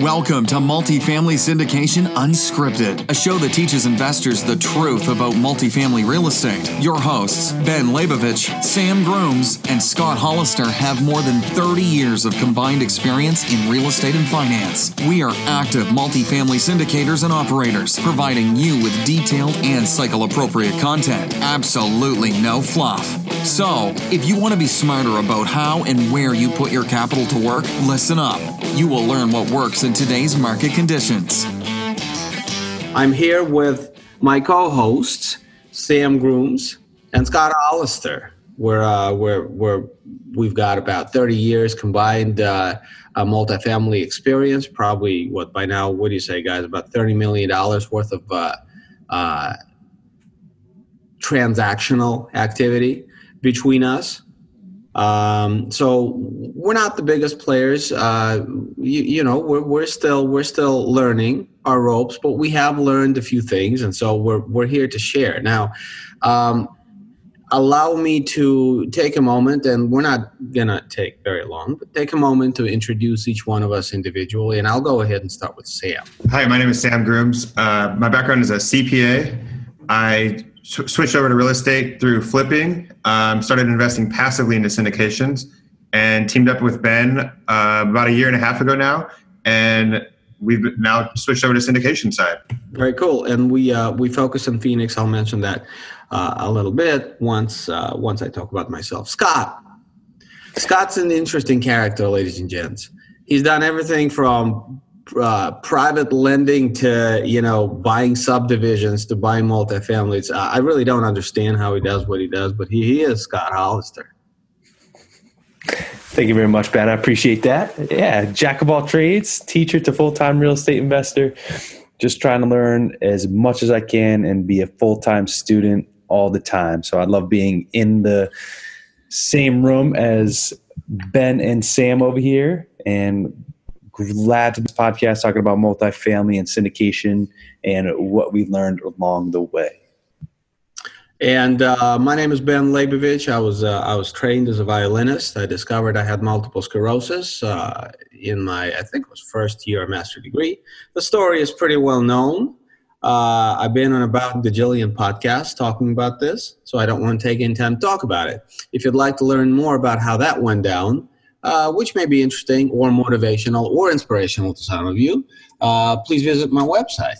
Welcome to Multifamily Syndication Unscripted, a show that teaches investors the truth about multifamily real estate. Your hosts, Ben Leybovich, Sam Grooms, and Scott Hollister have more than 30 years of combined experience in real estate and finance. We are active multifamily syndicators and operators, providing you with detailed and cycle appropriate content. Absolutely no fluff. So, if you want to be smarter about how and where you put your capital to work, listen up. You will learn what works in today's market conditions. I'm here with my co-hosts, Sam Grooms and Scott Hollister. We're, uh, we're, we're, we've got about 30 years combined uh, multifamily experience. Probably, what by now, what do you say, guys? About $30 million worth of uh, uh, transactional activity between us. Um, so we're not the biggest players. Uh, you, you, know, we're, we're still we're still learning our ropes, but we have learned a few things, and so we're we're here to share. Now, um, allow me to take a moment, and we're not gonna take very long, but take a moment to introduce each one of us individually, and I'll go ahead and start with Sam. Hi, my name is Sam Grooms. Uh, my background is a CPA. I switched over to real estate through flipping. Um, started investing passively into syndications, and teamed up with Ben uh, about a year and a half ago now, and we've now switched over to syndication side. Very cool, and we uh, we focus on Phoenix. I'll mention that uh, a little bit once uh, once I talk about myself. Scott, Scott's an interesting character, ladies and gents. He's done everything from uh, private lending to you know buying subdivisions to buying multifamilies. I really don't understand how he does what he does, but he, he is Scott Hollister. Thank you very much, Ben. I appreciate that. Yeah, jack of all trades, teacher to full time real estate investor. Just trying to learn as much as I can and be a full time student all the time. So I love being in the same room as Ben and Sam over here and glad to be podcast talking about multifamily and syndication and what we learned along the way. And uh, my name is Ben Leybovich. I was uh, I was trained as a violinist. I discovered I had multiple sclerosis uh, in my I think it was first year master degree. The story is pretty well known. Uh, I've been on about the Jillian podcast talking about this, so I don't want to take any time to talk about it. If you'd like to learn more about how that went down, uh, which may be interesting or motivational or inspirational to some of you, uh, please visit my website.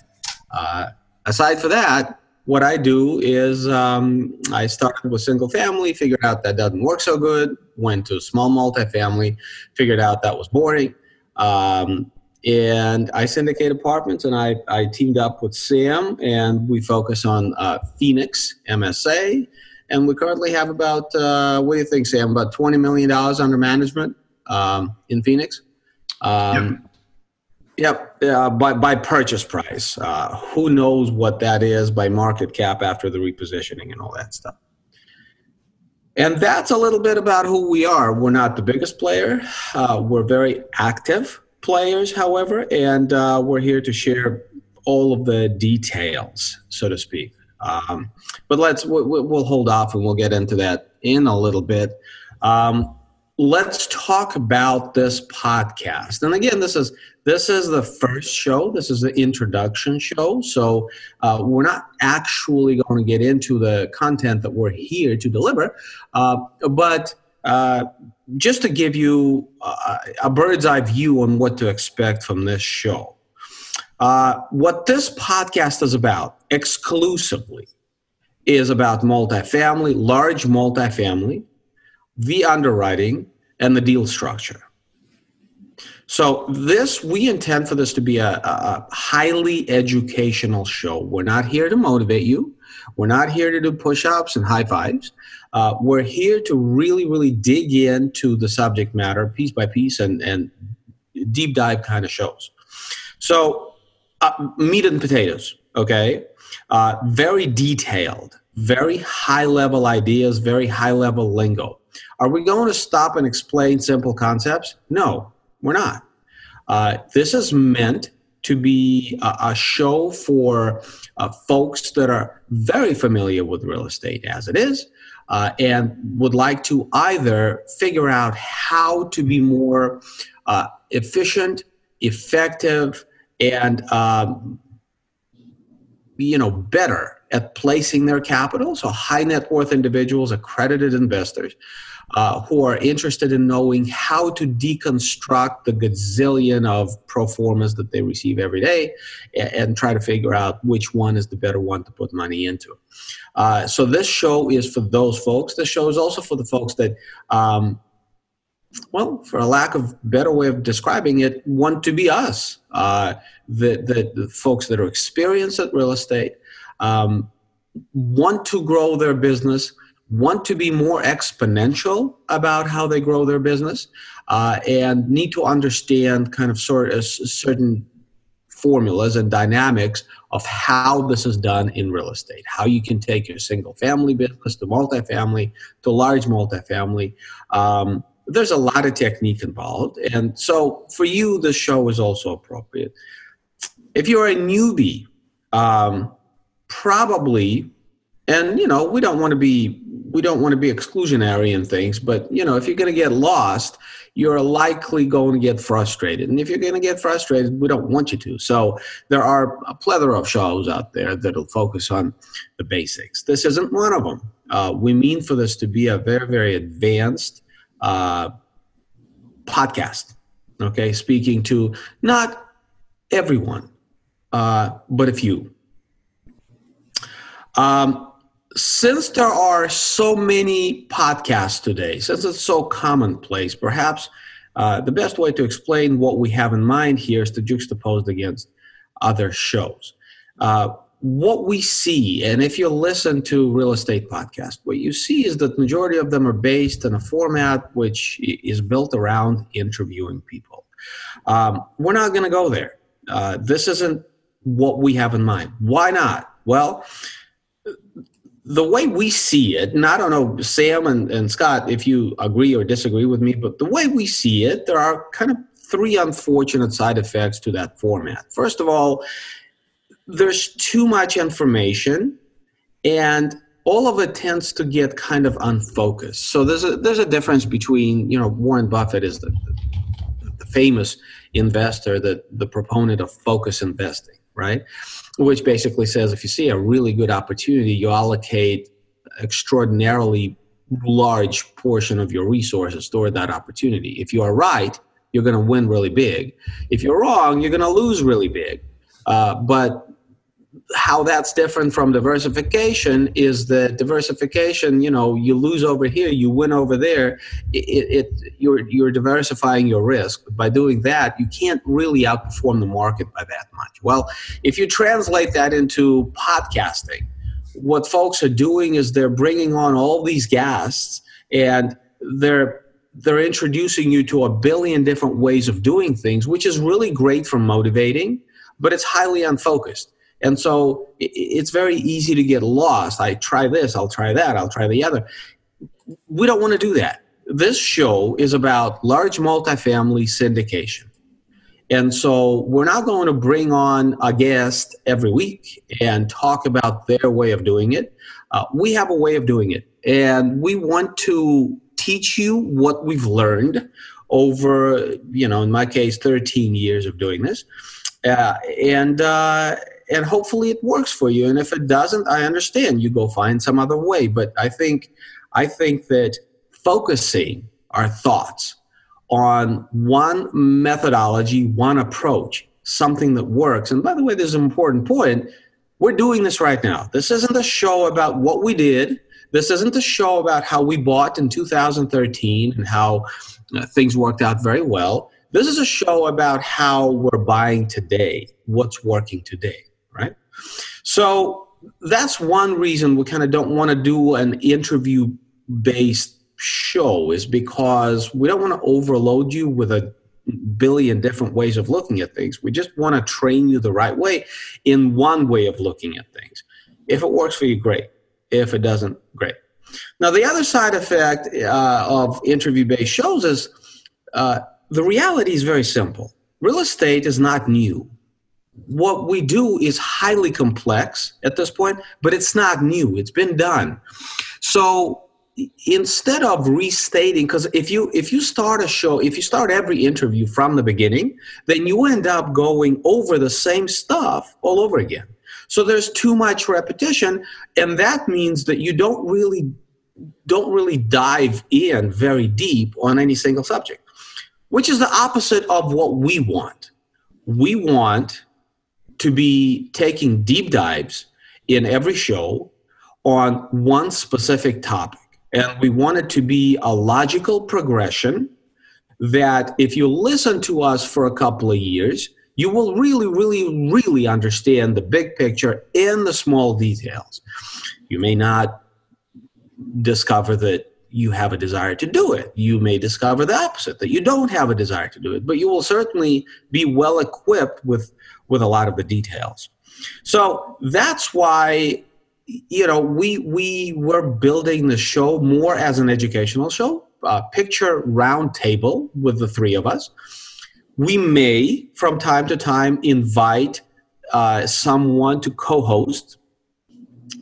Uh, aside for that, what I do is um, I started with single family, figured out that doesn't work so good, went to small multifamily, figured out that was boring. Um, and I syndicate apartments, and I, I teamed up with Sam, and we focus on uh, Phoenix MSA and we currently have about uh, what do you think, Sam? About twenty million dollars under management um, in Phoenix. Um, yep. Yep. Uh, by by purchase price. Uh, who knows what that is by market cap after the repositioning and all that stuff. And that's a little bit about who we are. We're not the biggest player. Uh, we're very active players, however, and uh, we're here to share all of the details, so to speak. Um, but let's we'll, hold off and we'll get into that in a little bit. Um, let's talk about this podcast. And again, this is this is the first show. This is the introduction show. So uh, we're not actually going to get into the content that we're here to deliver, uh, but. Uh, just to give you a bird's eye view on what to expect from this show. Uh, what this podcast is about exclusively is about multifamily, large multifamily, the underwriting, and the deal structure. So this we intend for this to be a, a, highly educational show. We're not here to motivate you. We're not here to do push-ups and high fives. Uh, we're here to really, really dig into the subject matter piece by piece and, and deep dive kind of shows. So uh, meat and potatoes, okay? Uh, very detailed, very high level ideas, very high level lingo. Are we going to stop and explain simple concepts? No, we're not. Uh, this is meant to be a, a show for uh, folks that are very familiar with real estate as it is uh, and would like to either figure out how to be more uh, efficient effective, and um, you know better at placing their capital. So high net worth individuals, accredited investors, uh, who are interested in knowing how to deconstruct the gazillion of pro formas that they receive every day and, and, try to figure out which one is the better one to put money into. Uh, so this show is for those folks. This show is also for the folks that um, well, for a lack of better way of describing it, want to be us. Uh, the, the, the, folks that are experienced at real estate um, want to grow their business, want to be more exponential about how they grow their business, uh, and need to understand kind of sort of certain formulas and dynamics of how this is done in real estate. How you can take your single family business to multifamily to large multifamily. Um, there's a lot of technique involved. And so for you, the show is also appropriate. If you're a newbie, um, probably, and you know, we don't want to be we don't want to be exclusionary in things, but you know, if you're going to get lost, you're likely going to get frustrated. And if you're going to get frustrated, we don't want you to. So there are a plethora of shows out there that'll focus on the basics. This isn't one of them. Uh, we mean for this to be a very, very advanced uh, podcast. Okay, speaking to not everyone, uh, but a few. Um, since there are so many podcasts today, since it's so commonplace, perhaps uh, the best way to explain what we have in mind here is to juxtapose against other shows. Uh, what we see, and if you listen to real estate podcasts, what you see is that majority of them are based in a format which is built around interviewing people. Um, we're not going to go there. Uh, this isn't what we have in mind. Why not? Well, the way we see it, and I don't know, Sam and, and Scott, if you agree or disagree with me, but the way we see it, there are kind of three unfortunate side effects to that format. First of all, there's too much information and all of it tends to get kind of unfocused. So there's a there's a difference between you know Warren Buffett is the, the, famous investor, the the proponent of focus investing, right? Which basically says if you see a really good opportunity, you allocate extraordinarily large portion of your resources toward that opportunity. If you are right, you're going to win really big. If you're wrong, you're going to lose really big. Uh, but how that's different from diversification is that diversification you know you lose over here you win over there. It, it you're you're diversifying your risk. But by doing that you can't really outperform the market by that much. Well if you translate that into podcasting what folks are doing is they're bringing on all these guests and they're they're introducing you to a billion different ways of doing things which is really great for motivating but it's highly unfocused and so it's very easy to get lost. I try this, I'll try that, I'll try the other. We don't want to do that. This show is about large multifamily syndication. And so we're not going to bring on a guest every week and talk about their way of doing it. Uh, we have a way of doing it. And we want to teach you what we've learned over, you know, in my case, 13 years of doing this. Uh, and, uh, and hopefully it works for you. And if it doesn't i understand. You go find some other way. But i think i think that focusing our thoughts on one methodology one approach something that works. And by the way there's an important point. We're doing this right now. This isn't a show about what we did. This isn't a show about how we bought in 2013 and how uh, things worked out very well. This is a show about how we're buying today what's working today right? So that's one reason we kind of don't want to do an interview based show is because we don't want to overload you with a billion different ways of looking at things. We just want to train you the right way in one way of looking at things. If it works for you, great. If it doesn't, great. Now, the other side effect uh, of interview based shows is uh, the reality is very simple. Real estate is not new what we do is highly complex at this point, but it's not new. It's been done. So instead of restating because if you if you start a show if you start every interview from the beginning then you end up going over the same stuff all over again so there's too much repetition and that means that you don't really don't really dive in very deep on any single subject which is the opposite of what we want we want to be taking deep dives in every show on one specific topic and we want it to be a logical progression that if you listen to us for a couple of years, you will really, really, really understand the big picture and the small details. You may not discover that you have a desire to do it. You may discover the opposite, that you don't have a desire to do it, but you will certainly be well equipped with, with a lot of the details. So that's why you know, we we were building the show more as an educational show. Uh, picture round table with the three of us. We may, from time to time, invite uh, someone to co-host.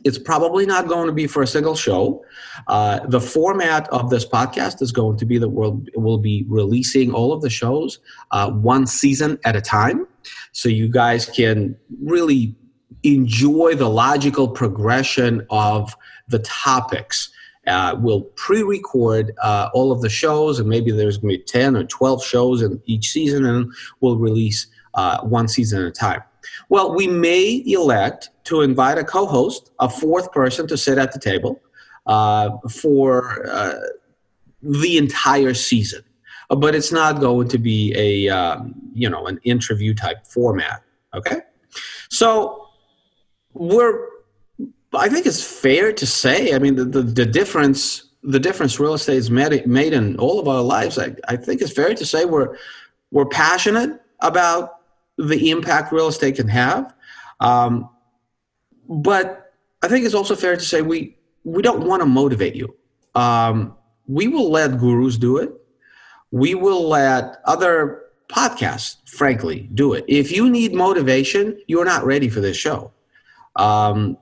It's probably not going to be for a single show. Uh, the format of this podcast is going to be that we'll, we'll be releasing all of the shows uh, one season at a time. So you guys can really enjoy the logical progression of the topics. Uh, we'll pre-record uh, all of the shows, and maybe there's going to be 10 or 12 shows in each season, and we'll release uh, one season at a time. Well, we may elect to invite a co-host, a fourth person to sit at the table uh, for uh, the entire season. But it's not going to be a um, you know an interview type format. Okay, so we're I think it's fair to say. I mean, the, the, the difference the difference real estate has made, made in all of our lives. I, I think it's fair to say we're we're passionate about the impact real estate can have, um, but I think it's also fair to say we we don't want to motivate you. Um, we will let gurus do it. We will let other podcasts, frankly, do it. If you need motivation, you're not ready for this show. Um,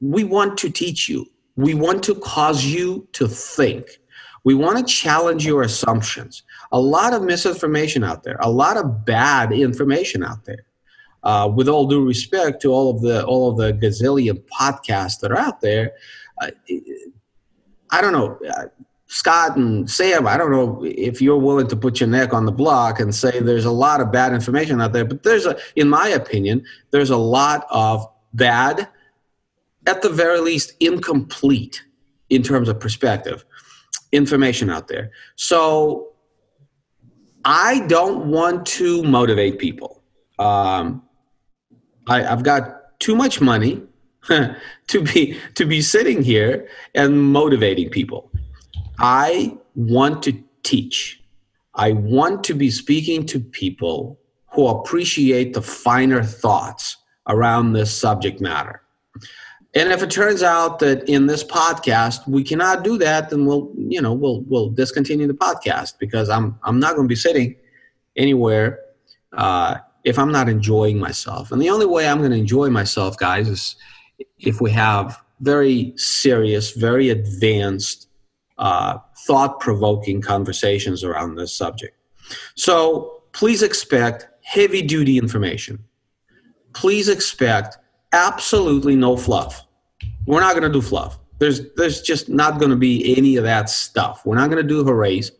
we want to teach you. We want to cause you to think. We want to challenge your assumptions. A lot of misinformation out there, a lot of bad information out there. Uh, with all due respect to all of the all of the gazillion podcasts that are out there, uh, I don't know. Uh, Scott and Sam, I don't know if you're willing to put your neck on the block and say there's a lot of bad information out there, but there's a, in my opinion, there's a lot of bad, at the very least, incomplete in terms of perspective information out there. So I don't want to motivate people. Um, I, I've got too much money to be to be sitting here and motivating people. I want to teach. I want to be speaking to people who appreciate the finer thoughts around this subject matter. And if it turns out that in this podcast we cannot do that, then we'll, you know, we'll we'll discontinue the podcast because I'm I'm not going to be sitting anywhere uh, if I'm not enjoying myself. And the only way I'm going to enjoy myself, guys, is if we have very serious, very advanced, uh, thought-provoking conversations around this subject. So please expect heavy duty information please expect absolutely no fluff. We're not going to do fluff. There's there's just not going to be any of that stuff. We're not going to do hoorays.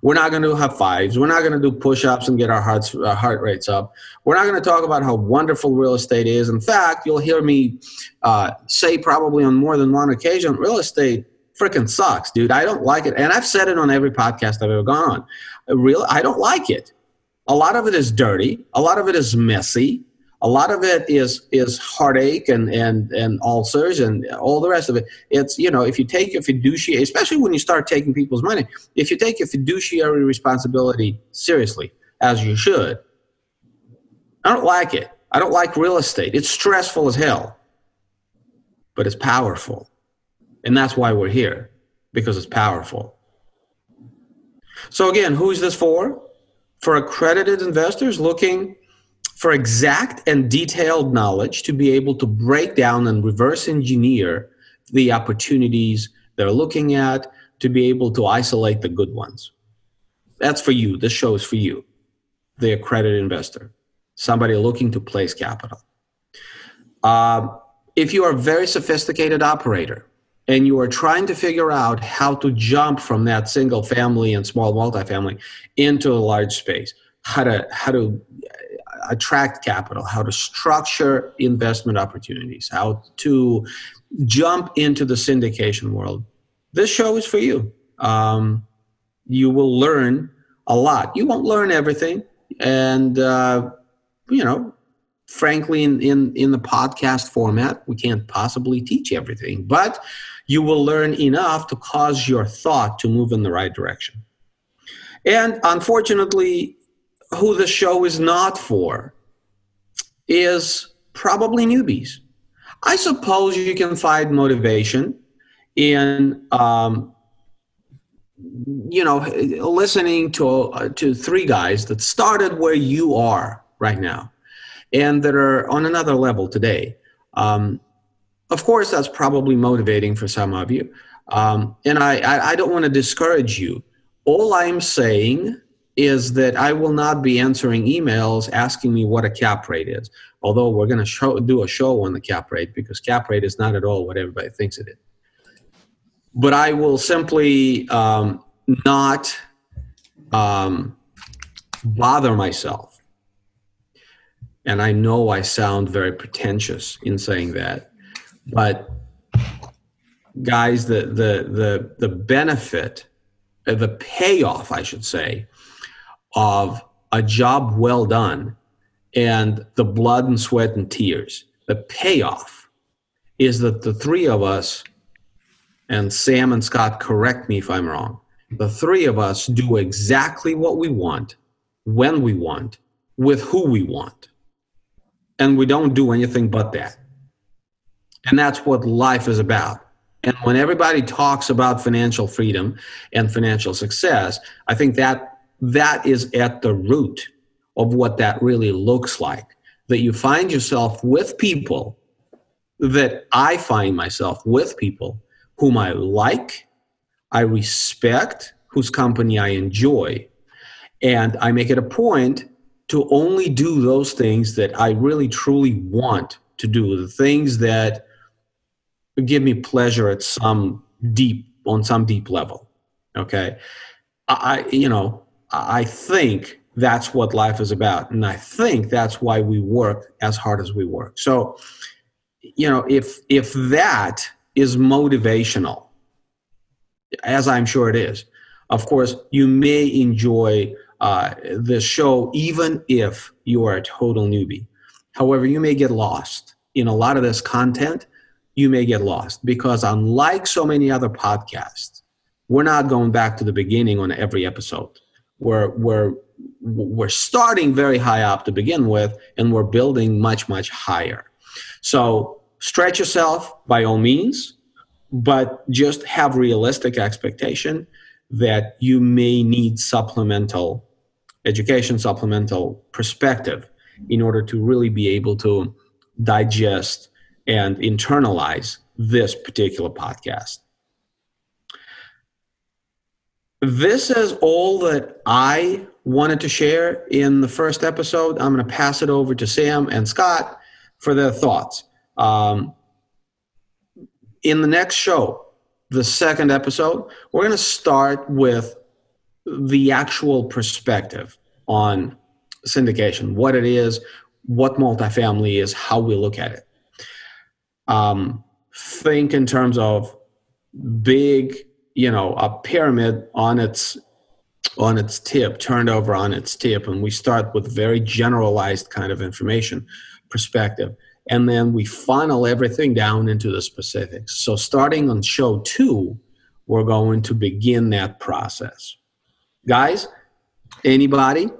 We're not going to do high fives. We're not going to do push-ups and get our hearts our heart rates up. We're not going to talk about how wonderful real estate is. In fact, you'll hear me uh, say probably on more than one occasion, real estate freaking sucks, dude. I don't like it, and I've said it on every podcast I've ever gone on. Real, I don't like it. A lot of it is dirty. A lot of it is messy a lot of it is is heartache and and and ulcers and all the rest of it. It's you know if you take a fiduciary especially when you start taking people's money if you take a fiduciary responsibility seriously as you should i don't like it. I don't like real estate. It's stressful as hell but it's powerful. And that's why we're here because it's powerful. So again who's this for? For accredited investors looking for exact and detailed knowledge to be able to break down and reverse engineer the opportunities they're looking at, to be able to isolate the good ones. That's for you. This show is for you, the accredited investor, somebody looking to place capital. Uh, if you are a very sophisticated operator and you are trying to figure out how to jump from that single family and small multifamily into a large space, how to how to attract capital, how to structure investment opportunities, how to jump into the syndication world, this show is for you. Um, you will learn a lot. You won't learn everything, and uh, you know, frankly, in, in in the podcast format, we can't possibly teach everything, but you will learn enough to cause your thought to move in the right direction. And unfortunately, who the show is not for is probably newbies. I suppose you can find motivation in, um, you know, listening to uh, to three guys that started where you are right now, and that are on another level today. Um, of course, that's probably motivating for some of you, um, and I, I, I don't want to discourage you. All I'm saying is that I will not be answering emails asking me what a cap rate is. Although we're going to do a show on the cap rate because cap rate is not at all what everybody thinks it is. But I will simply um, not um, bother myself. And I know I sound very pretentious in saying that, but guys, the the the the benefit, uh, the payoff, I should say, of a job well done and the blood and sweat and tears. The payoff is that the three of us, and Sam and Scott correct me if I'm wrong, the three of us do exactly what we want, when we want, with who we want. And we don't do anything but that. And that's what life is about. And when everybody talks about financial freedom and financial success, I think that that is at the root of what that really looks like. That you find yourself with people that I find myself with people whom I like, I respect, whose company I enjoy. And I make it a point to only do those things that I really truly want to do, the things that give me pleasure at some deep, on some deep level. Okay. I, you know, I think that's what life is about. And I think that's why we work as hard as we work. So, you know, if if that is motivational, as I'm sure it is, of course, you may enjoy uh, the show even if you are a total newbie. However, you may get lost in a lot of this content. You may get lost because, unlike so many other podcasts, we're not going back to the beginning on every episode we're we're we're starting very high up to begin with and we're building much much higher. So stretch yourself by all means but just have realistic expectation that you may need supplemental education supplemental perspective in order to really be able to digest and internalize this particular podcast this is all that I wanted to share in the first episode. I'm going to pass it over to Sam and Scott for their thoughts. Um, in the next show, the second episode, we're going to start with the actual perspective on syndication, what it is, what multifamily is, how we look at it. Um, think in terms of big you know a pyramid on its on its tip turned over on its tip and we start with very generalized kind of information perspective. And then we funnel everything down into the specifics. So starting on show two we're going to begin that process. Guys anybody?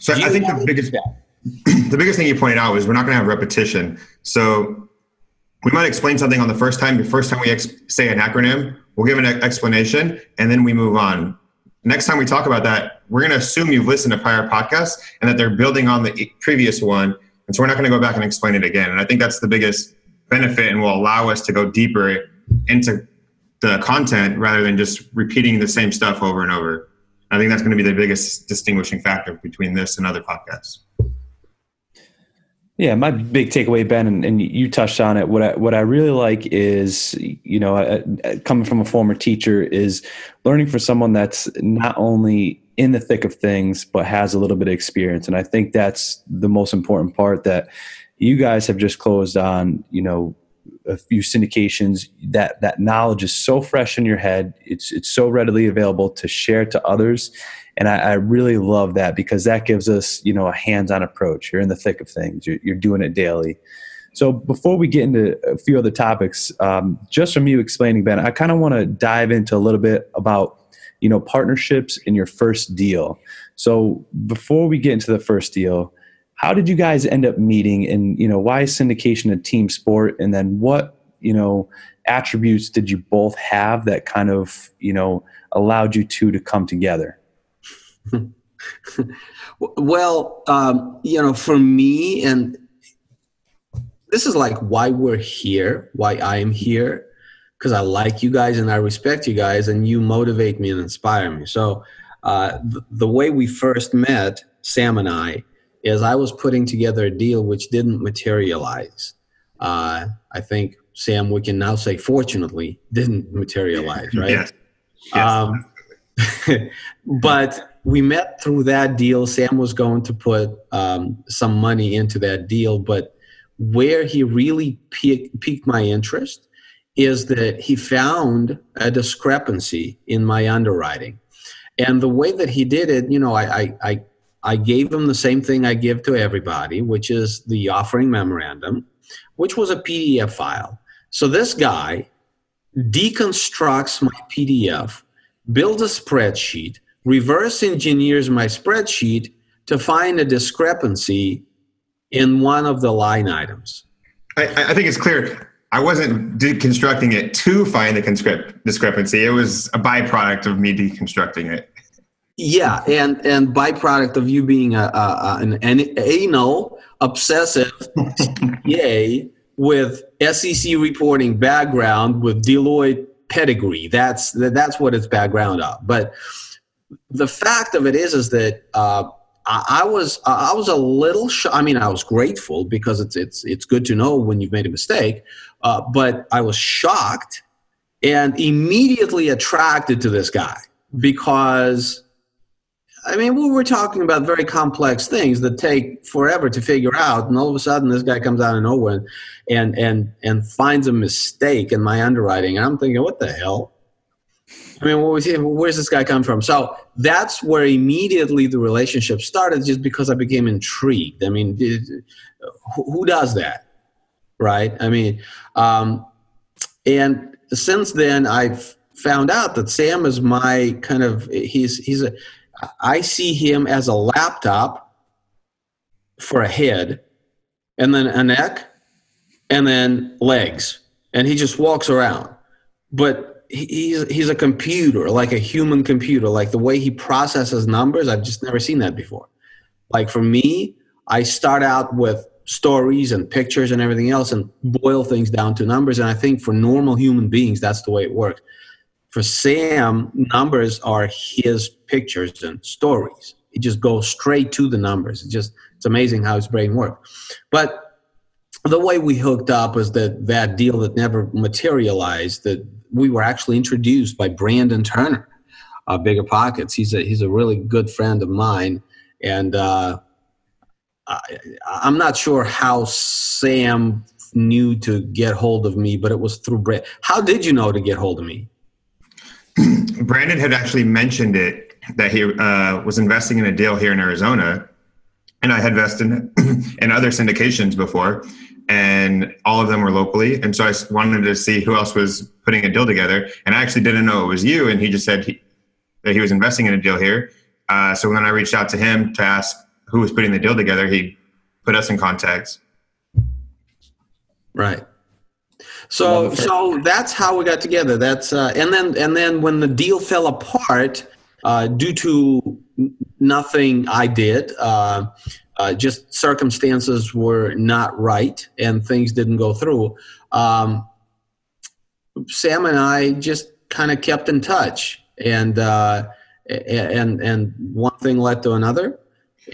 So i think the biggest the biggest thing you pointed out is we're not going to have repetition. So we might explain something on the first time the first time we ex- say an acronym We'll give an explanation and then we move on. Next time we talk about that, we're going to assume you've listened to prior podcasts and that they're building on the previous one. And so we're not going to go back and explain it again. And I think that's the biggest benefit and will allow us to go deeper into the content rather than just repeating the same stuff over and over. I think that's going to be the biggest distinguishing factor between this and other podcasts. Yeah, my big takeaway, Ben, and, and, you touched on it. What I what I really like is, you know, uh, coming from a former teacher, is learning from someone that's not only in the thick of things but has a little bit of experience, and I think that's the most important part that you guys have just closed on. You know, a few syndications that that knowledge is so fresh in your head. It's it's so readily available to share to others. And I, I really love that because that gives us you know a hands-on approach. You're in the thick of things. You're, you're doing it daily. So before we get into a few other topics um, just from you explaining ben i kind of want to dive into a little bit about you know partnerships in your first deal. So before we get into the first deal how did you guys end up meeting? And you know why is syndication a team sport? And then what you know attributes did you both have that kind of you know allowed you two to come together? Well um, you know for me and this is like why we're here why i am here because i like you guys and i respect you guys and you motivate me and inspire me. So uh, th- the way we first met sam and i is I was putting together a deal which didn't materialize. Uh, I think Sam, we can now say, fortunately, didn't materialize, right? Yes. yes. Um, but we met through that deal. Sam was going to put um, some money into that deal, but where he really piqued, piqued my interest is that he found a discrepancy in my underwriting. And the way that he did it, you know, I, I, I I gave them the same thing I give to everybody, which is the offering memorandum, which was a PDF file. So this guy deconstructs my PDF, builds a spreadsheet, reverse engineers my spreadsheet to find a discrepancy in one of the line items. I, I think it's clear. I wasn't deconstructing it to find the conscript discrepancy. It was a byproduct of me deconstructing it. Yeah, and and byproduct of you being a, a an, an anal obsessive CPA with SEC reporting background with Deloitte pedigree. That's that's what it's background of. But the fact of it is, is that uh, I, I, was I was a little. Sh- I mean, I was grateful because it's it's it's good to know when you've made a mistake. Uh, but I was shocked and immediately attracted to this guy because I mean, we were talking about very complex things that take forever to figure out, and all of a sudden, this guy comes out of nowhere and and and finds a mistake in my underwriting, and I'm thinking, what the hell? I mean, what was he, where's this guy come from? So that's where immediately the relationship started, just because I became intrigued. I mean, who does that, right? I mean, um, and since then, I've found out that Sam is my kind of he's he's a I see him as a laptop for a head, and then a neck, and then legs, and he just walks around. But he's he's a computer, like a human computer, like the way he processes numbers. I've just never seen that before. Like for me, I start out with stories and pictures and everything else and boil things down to numbers. And I think for normal human beings, that's the way it works. For Sam, numbers are his pictures and stories. It just goes straight to the numbers. It's just it's amazing how his brain works. But the way we hooked up was that that deal that never materialized. That we were actually introduced by Brandon Turner, uh, Bigger Pockets. He's a he's a really good friend of mine, and uh, I, I'm not sure how Sam knew to get hold of me, but it was through Brandon. How did you know to get hold of me? Brandon had actually mentioned it that he uh, was investing in a deal here in Arizona, and I had invested in, other syndications before, and all of them were locally. And so I wanted to see who else was putting a deal together, and I actually didn't know it was you. And he just said he, that he was investing in a deal here. Uh, so when I reached out to him to ask who was putting the deal together, he put us in contact. Right. So so that's how we got together. That's uh, and then and then when the deal fell apart uh, due to nothing I did, uh, uh, just circumstances were not right and things didn't go through. Um, Sam and I just kind of kept in touch, and uh, and and one thing led to another.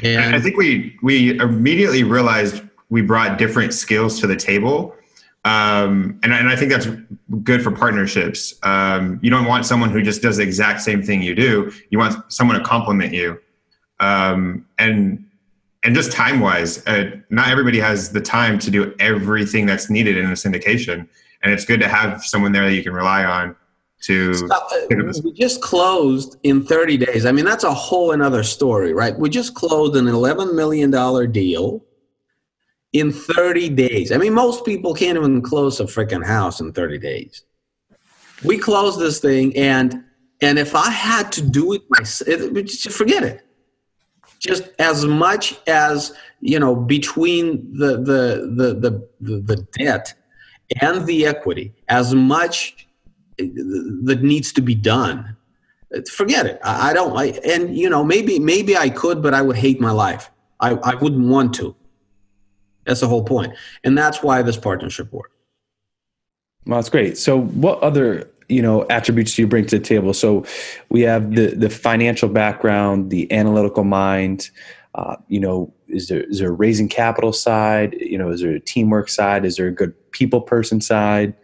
And I think we we immediately realized we brought different skills to the table. Um, and, and I think that's good for partnerships. Um, you don't want someone who just does the exact same thing you do. You want someone to complement you. Um, and and just time wise, uh, not everybody has the time to do everything that's needed in a syndication, and it's good to have someone there that you can rely on to. Uh, we just closed in 30 days. I mean, that's a whole another story, right? We just closed an 11 million dollar deal in 30 days. I mean, most people can't even close a freaking house in 30 days. We closed this thing, and and if I had to do it myself, forget it just as much as you know between the the the the, the, the debt and the equity as much eh, that needs to be done eh, forget it i, I don't I, and you know maybe maybe i could but i would hate my life i, I wouldn't want to that's the whole point. And that's why this partnership worked well that's great. So what other you know attributes do you bring to the table? So we have the the financial background the analytical mind uh, you know is there is there a raising capital side? You know is there a teamwork side? Is there a good people person side?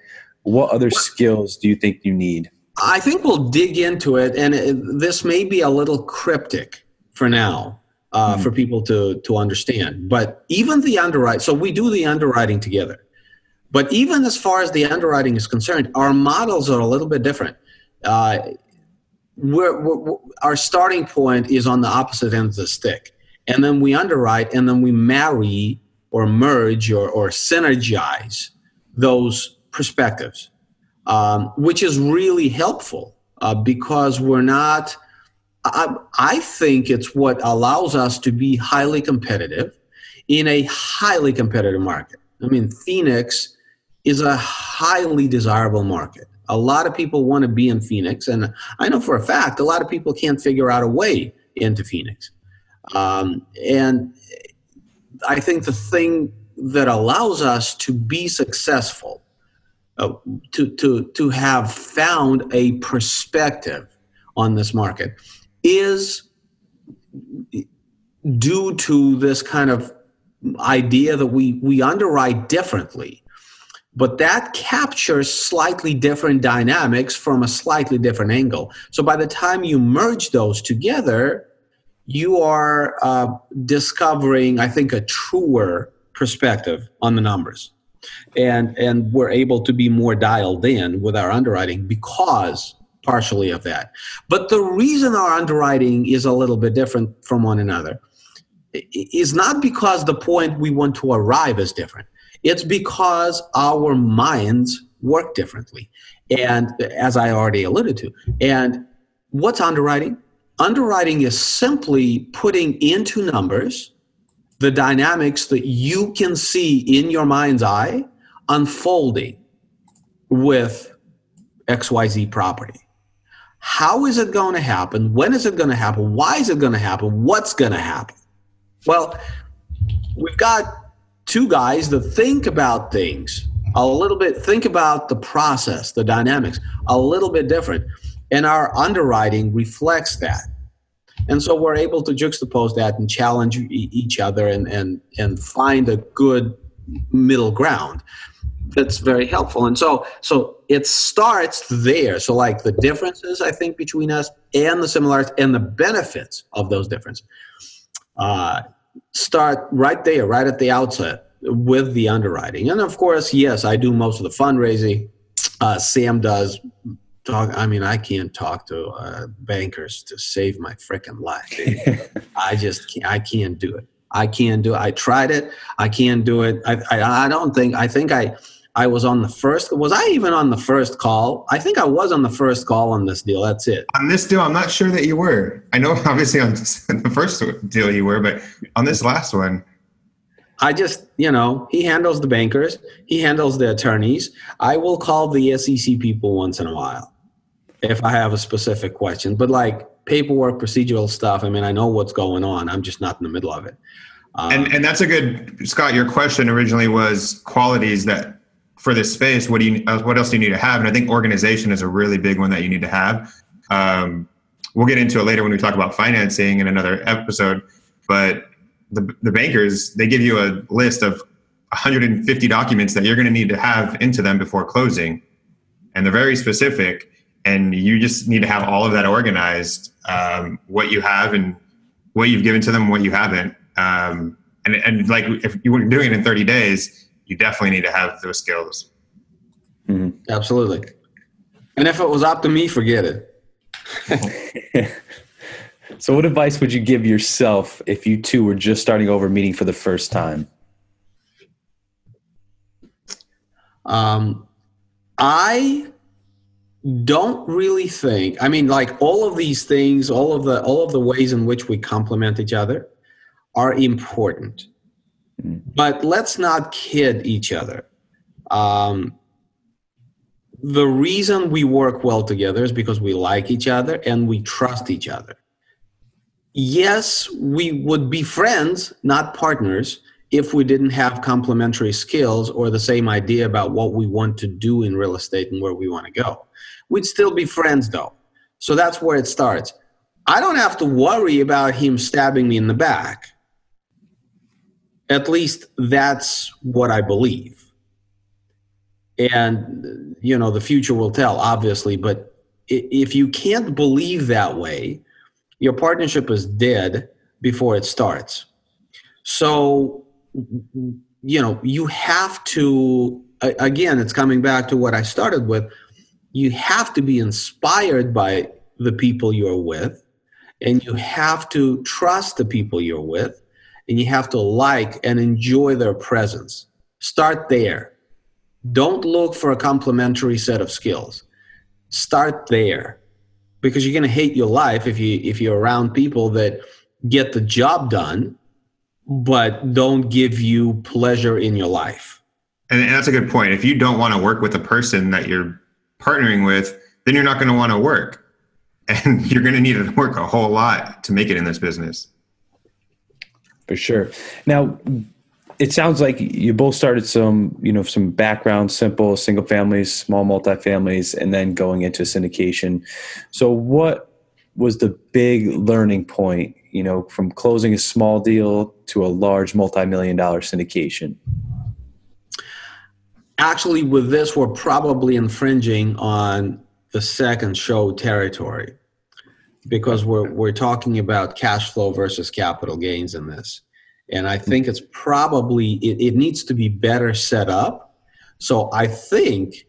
What other skills do you think you need? I think we'll dig into it and it, this may be a little cryptic for now uh, mm-hmm. for people to to understand but even the underwrite so we do the underwriting together but even as far as the underwriting is concerned, our models are a little bit different. Uh, we're, we're, our starting point is on the opposite end of the stick. And then we underwrite and then we marry or merge or, or synergize those perspectives, um, which is really helpful uh, because we're not, I, I think it's what allows us to be highly competitive in a highly competitive market. I mean, Phoenix is a highly desirable market. A lot of people want to be in Phoenix, and I know for a fact a lot of people can't figure out a way into Phoenix. Um, and I think the thing that allows us to be successful, uh, to, to, to have found a perspective on this market, is due to this kind of idea that we, we underwrite differently but that captures slightly different dynamics from a slightly different angle. So by the time you merge those together, you are uh, discovering, I think, a truer perspective on the numbers. And, and we're able to be more dialed in with our underwriting because partially of that. But the reason our underwriting is a little bit different from one another is not because the point we want to arrive is different it's because our minds work differently. And as I already alluded to, and what's underwriting? Underwriting is simply putting into numbers the dynamics that you can see in your mind's eye unfolding with XYZ property. How is it going to happen? When is it going to happen? Why is it going to happen? What's going to happen? Well, we've got two guys that think about things a little bit, think about the process, the dynamics, a little bit different. And our underwriting reflects that. And so we're able to juxtapose that and challenge each other and, and, and find a good middle ground that's very helpful and so so it starts there so like the differences i think between us and the similarities and the benefits of those differences uh, start right there, right at the outset with the underwriting. And of course, yes, I do most of the fundraising. Uh, Sam does talk. I mean, I can't talk to uh, bankers to save my freaking life. I just can't, I can't do it. I can't do it. I tried it. I can't do it. I, I, I don't think, I think I, I was on the first. Was I even on the first call? I think I was on the first call on this deal. That's it. On this deal, I'm not sure that you were. I know, obviously, on the first deal you were, but on this last one, I just, you know, he handles the bankers, he handles the attorneys. I will call the SEC people once in a while if I have a specific question. But like paperwork, procedural stuff, I mean, I know what's going on. I'm just not in the middle of it. Um, and and that's a good Scott. Your question originally was qualities that for this space, what do you uh, what else do you need to have? And I think organization is a really big one that you need to have. Um, we'll get into it later when we talk about financing in another episode. But the the bankers they give you a list of 150 documents that you're going to need to have into them before closing, and they're very specific. And you just need to have all of that organized, um, what you have and what you've given to them, what you haven't. Um, and, and like if you were doing it in 30 days, you definitely need to have those skills. Mm-hmm. Absolutely. And if it was up to me, forget it. so, what advice would you give yourself if you two were just starting over meeting for the first time? Um, I don't really think. I mean, like all of these things, all of the all of the ways in which we complement each other are important. But let's not kid each other. Um, the reason we work well together is because we like each other and we trust each other. Yes, we would be friends, not partners, if we didn't have complementary skills or the same idea about what we want to do in real estate and where we want to go. We'd still be friends though. So that's where it starts. I don't have to worry about him stabbing me in the back at least that's what I believe. And, you know, the future will tell, obviously, but if you can't believe that way, your partnership is dead before it starts. So, you know, you have to, again, it's coming back to what I started with. You have to be inspired by the people you're with, and you have to trust the people you're with and you have to like and enjoy their presence. Start there. Don't look for a complementary set of skills. Start there because you're going to hate your life if you if you're around people that get the job done but don't give you pleasure in your life. And, that's a good point. If you don't want to work with a person that you're partnering with, then you're not going to want to work. And you're going to need to work a whole lot to make it in this business for sure. Now, it sounds like you both started some, you know, some background, simple single families, small multifamilies, and then going into syndication. So, what was the big learning point, you know, from closing a small deal to a large multi-million dollar syndication? Actually, with this, we're probably infringing on the second show territory because we're we're talking about cash flow versus capital gains in this. And i think it's probably it, it needs to be better set up. So i think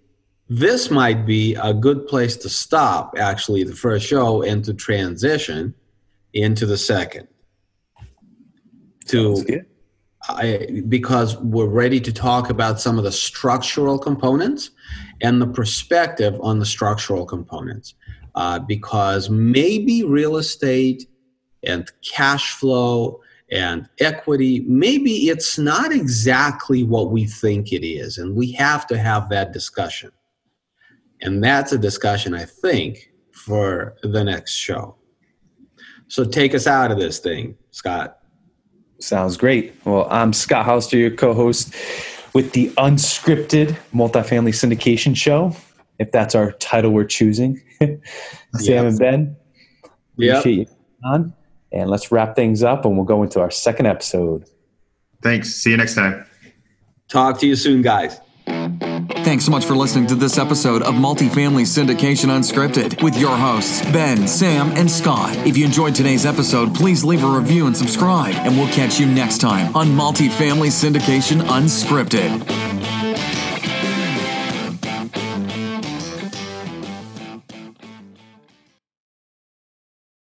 this might be a good place to stop actually the first show and to transition into the second. To I, because we're ready to talk about some of the structural components and the perspective on the structural components uh, because maybe real estate and cash flow and equity, maybe it's not exactly what we think it is. And we have to have that discussion. And that's a discussion, I think, for the next show. So take us out of this thing, Scott. Sounds great. Well, I'm Scott Hauster, your co host with the unscripted multifamily syndication show if that's our title we're choosing. Sam yes. and Ben, appreciate yep. you on. And let's wrap things up and we'll go into our second episode. Thanks. See you next time. Talk to you soon, guys. Thanks so much for listening to this episode of Multifamily Syndication Unscripted with your hosts, Ben, Sam, and Scott. If you enjoyed today's episode, please leave a review and subscribe, and we'll catch you next time on Multifamily Syndication Unscripted.